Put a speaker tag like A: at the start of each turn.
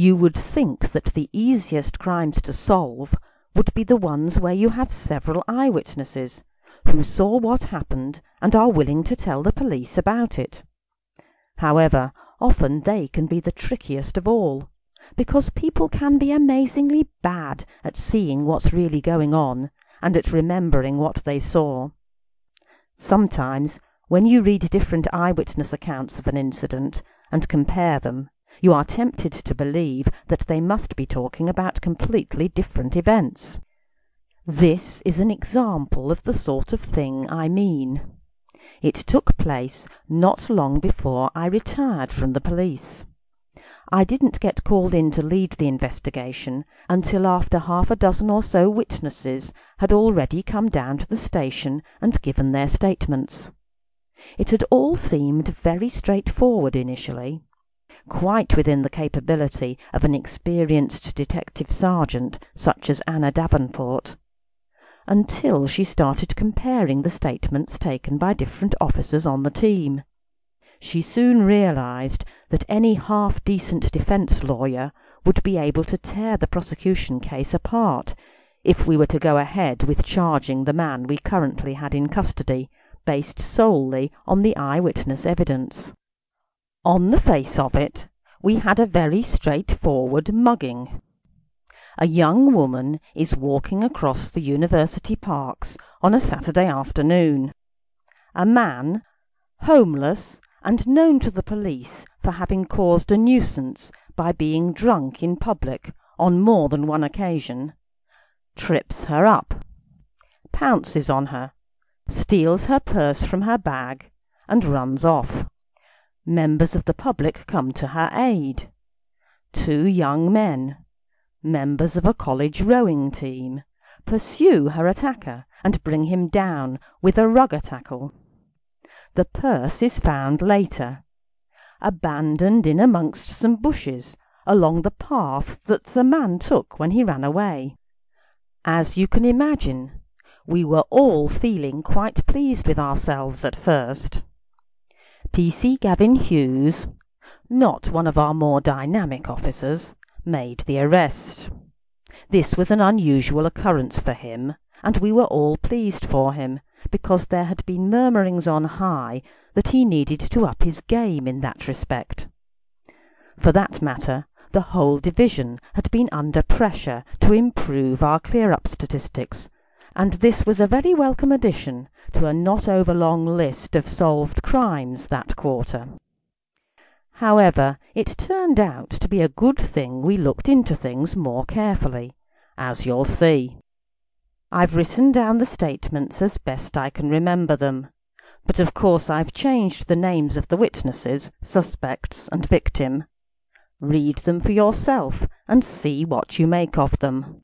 A: You would think that the easiest crimes to solve would be the ones where you have several eye witnesses, who saw what happened and are willing to tell the police about it. However, often they can be the trickiest of all, because people can be amazingly bad at seeing what's really going on, and at remembering what they saw. Sometimes, when you read different eye witness accounts of an incident, and compare them, you are tempted to believe that they must be talking about completely different events. This is an example of the sort of thing I mean. It took place not long before I retired from the police. I didn't get called in to lead the investigation until after half a dozen or so witnesses had already come down to the station and given their statements. It had all seemed very straightforward initially, quite within the capability of an experienced detective sergeant such as Anna Davenport, until she started comparing the statements taken by different officers on the team. She soon realized that any half decent defence lawyer would be able to tear the prosecution case apart, if we were to go ahead with charging the man we currently had in custody, based solely on the eye witness evidence. On the face of it, we had a very straightforward mugging. A young woman is walking across the University parks on a Saturday afternoon. A man, homeless and known to the police for having caused a nuisance by being drunk in public on more than one occasion, trips her up, pounces on her, steals her purse from her bag, and runs off. Members of the public come to her aid. Two young men, members of a college rowing team, pursue her attacker and bring him down with a rugger tackle. The purse is found later, abandoned in amongst some bushes along the path that the man took when he ran away. As you can imagine, we were all feeling quite pleased with ourselves at first. P.C. Gavin Hughes, not one of our more dynamic officers, made the arrest. This was an unusual occurrence for him, and we were all pleased for him, because there had been murmurings on high that he needed to up his game in that respect. For that matter, the whole division had been under pressure to improve our clear up statistics, and this was a very welcome addition to a not over long list of solved crimes that quarter. However, it turned out to be a good thing we looked into things more carefully, as you'll see. I've written down the statements as best I can remember them, but of course I've changed the names of the witnesses, suspects, and victim. Read them for yourself, and see what you make of them.